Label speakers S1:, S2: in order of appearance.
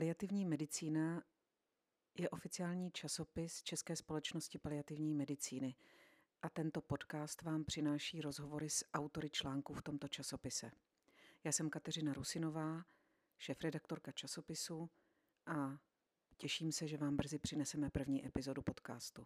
S1: Paliativní medicína je oficiální časopis České společnosti paliativní medicíny a tento podcast vám přináší rozhovory s autory článků v tomto časopise. Já jsem Kateřina Rusinová, šéfredaktorka časopisu a těším se, že vám brzy přineseme první epizodu podcastu.